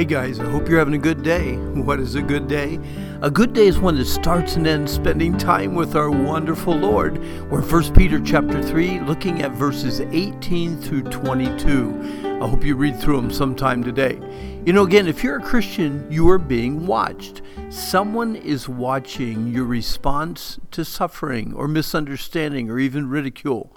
Hey guys, I hope you're having a good day. What is a good day? A good day is one that starts and ends spending time with our wonderful Lord. We're 1 Peter chapter 3, looking at verses 18 through 22. I hope you read through them sometime today. You know, again, if you're a Christian, you are being watched. Someone is watching your response to suffering or misunderstanding or even ridicule.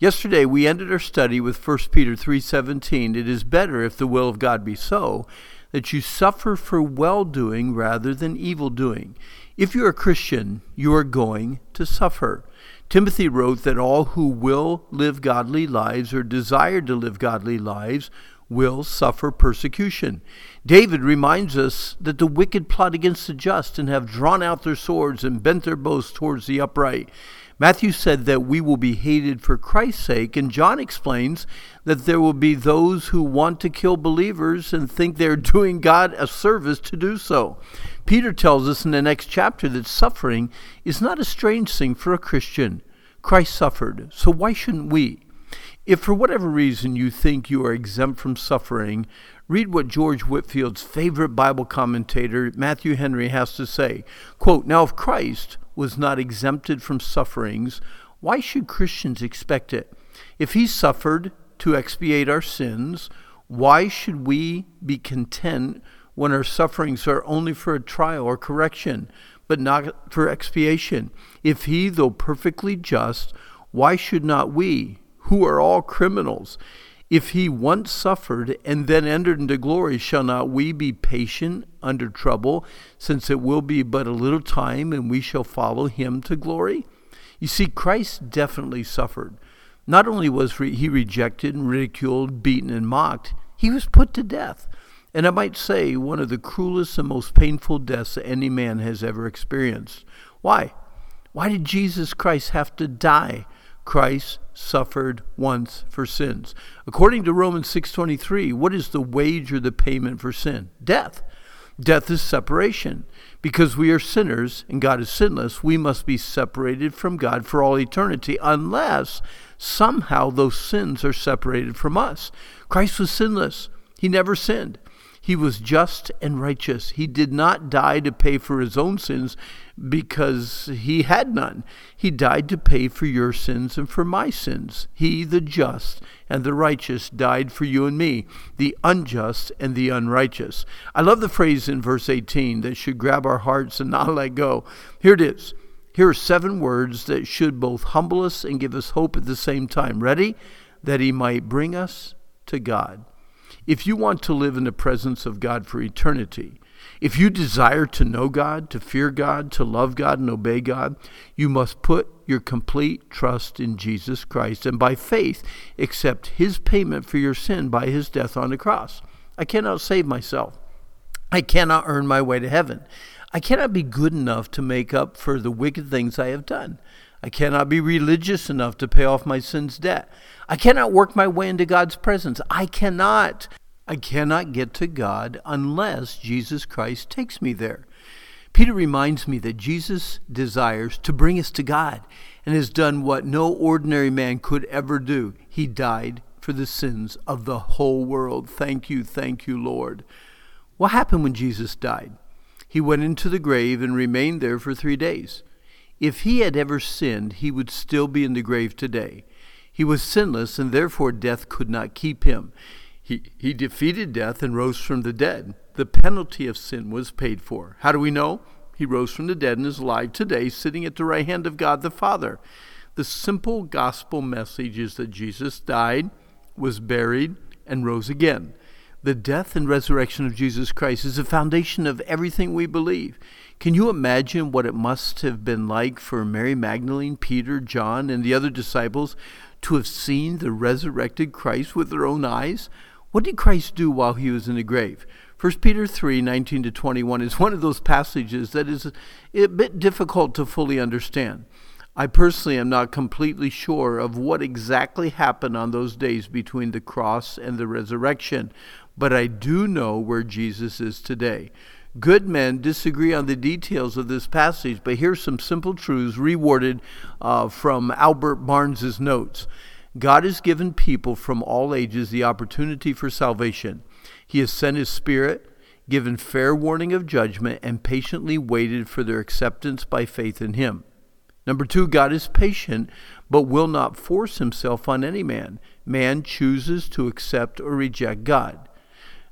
Yesterday we ended our study with 1 Peter 3:17. It is better if the will of God be so that you suffer for well doing rather than evil doing. If you're a Christian, you are going to suffer. Timothy wrote that all who will live godly lives or desire to live godly lives will suffer persecution. David reminds us that the wicked plot against the just and have drawn out their swords and bent their bows towards the upright. Matthew said that we will be hated for Christ's sake, and John explains that there will be those who want to kill believers and think they're doing God a service to do so. Peter tells us in the next chapter that suffering is not a strange thing for a Christian. Christ suffered, so why shouldn't we? If for whatever reason you think you are exempt from suffering, read what George Whitefield's favorite Bible commentator, Matthew Henry, has to say. Quote, Now if Christ was not exempted from sufferings, why should Christians expect it? If he suffered to expiate our sins, why should we be content when our sufferings are only for a trial or correction, but not for expiation? If he, though perfectly just, why should not we, who are all criminals, if he once suffered and then entered into glory, shall not we be patient under trouble, since it will be but a little time and we shall follow him to glory? You see, Christ definitely suffered. Not only was he rejected and ridiculed, beaten and mocked, he was put to death. And I might say one of the cruelest and most painful deaths any man has ever experienced. Why? Why did Jesus Christ have to die? Christ suffered once for sins. According to Romans 6:23, what is the wage or the payment for sin? Death. Death is separation. Because we are sinners and God is sinless, we must be separated from God for all eternity unless somehow those sins are separated from us. Christ was sinless. He never sinned. He was just and righteous. He did not die to pay for his own sins because he had none. He died to pay for your sins and for my sins. He, the just and the righteous, died for you and me, the unjust and the unrighteous. I love the phrase in verse 18 that should grab our hearts and not let go. Here it is. Here are seven words that should both humble us and give us hope at the same time. Ready? That he might bring us to God. If you want to live in the presence of God for eternity, if you desire to know God, to fear God, to love God, and obey God, you must put your complete trust in Jesus Christ and by faith accept His payment for your sin by His death on the cross. I cannot save myself. I cannot earn my way to heaven. I cannot be good enough to make up for the wicked things I have done. I cannot be religious enough to pay off my sin's debt. I cannot work my way into God's presence. I cannot. I cannot get to God unless Jesus Christ takes me there. Peter reminds me that Jesus desires to bring us to God and has done what no ordinary man could ever do. He died for the sins of the whole world. Thank you, thank you, Lord. What happened when Jesus died? He went into the grave and remained there for three days. If he had ever sinned, he would still be in the grave today. He was sinless, and therefore death could not keep him. He, he defeated death and rose from the dead. The penalty of sin was paid for. How do we know? He rose from the dead and is alive today, sitting at the right hand of God the Father. The simple gospel message is that Jesus died, was buried, and rose again. The death and resurrection of Jesus Christ is the foundation of everything we believe. Can you imagine what it must have been like for Mary Magdalene, Peter, John, and the other disciples to have seen the resurrected Christ with their own eyes? What did Christ do while he was in the grave? 1 Peter 3 19 to 21 is one of those passages that is a bit difficult to fully understand. I personally am not completely sure of what exactly happened on those days between the cross and the resurrection, but I do know where Jesus is today. Good men disagree on the details of this passage, but here's some simple truths reworded uh, from Albert Barnes's notes. God has given people from all ages the opportunity for salvation. He has sent His Spirit. given fair warning of judgment, and patiently waited for their acceptance by faith in him. Number two, God is patient, but will not force himself on any man. Man chooses to accept or reject God.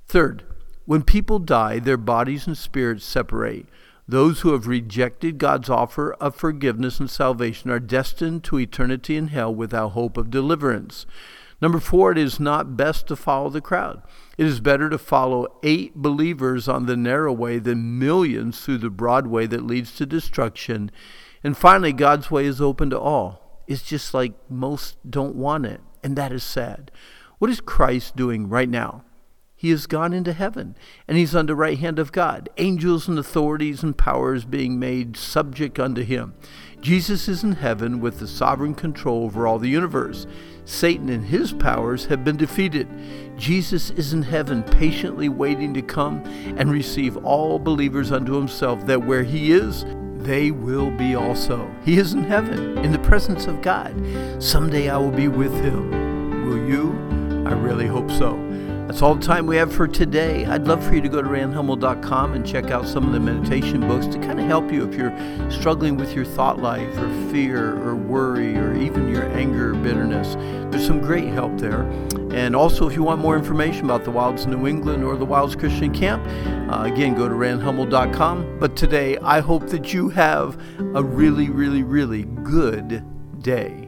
Third, when people die, their bodies and spirits separate. Those who have rejected God's offer of forgiveness and salvation are destined to eternity in hell without hope of deliverance. Number four, it is not best to follow the crowd. It is better to follow eight believers on the narrow way than millions through the broad way that leads to destruction. And finally, God's way is open to all. It's just like most don't want it, and that is sad. What is Christ doing right now? He has gone into heaven, and he's on the right hand of God, angels and authorities and powers being made subject unto him. Jesus is in heaven with the sovereign control over all the universe. Satan and his powers have been defeated. Jesus is in heaven, patiently waiting to come and receive all believers unto himself, that where he is, they will be also. He is in heaven, in the presence of God. Someday I will be with him. Will you? I really hope so. That's all the time we have for today. I'd love for you to go to randhummel.com and check out some of the meditation books to kind of help you if you're struggling with your thought life or fear or worry or even your anger or bitterness. There's some great help there. And also, if you want more information about the Wilds New England or the Wilds Christian Camp, uh, again, go to randhummel.com. But today, I hope that you have a really, really, really good day.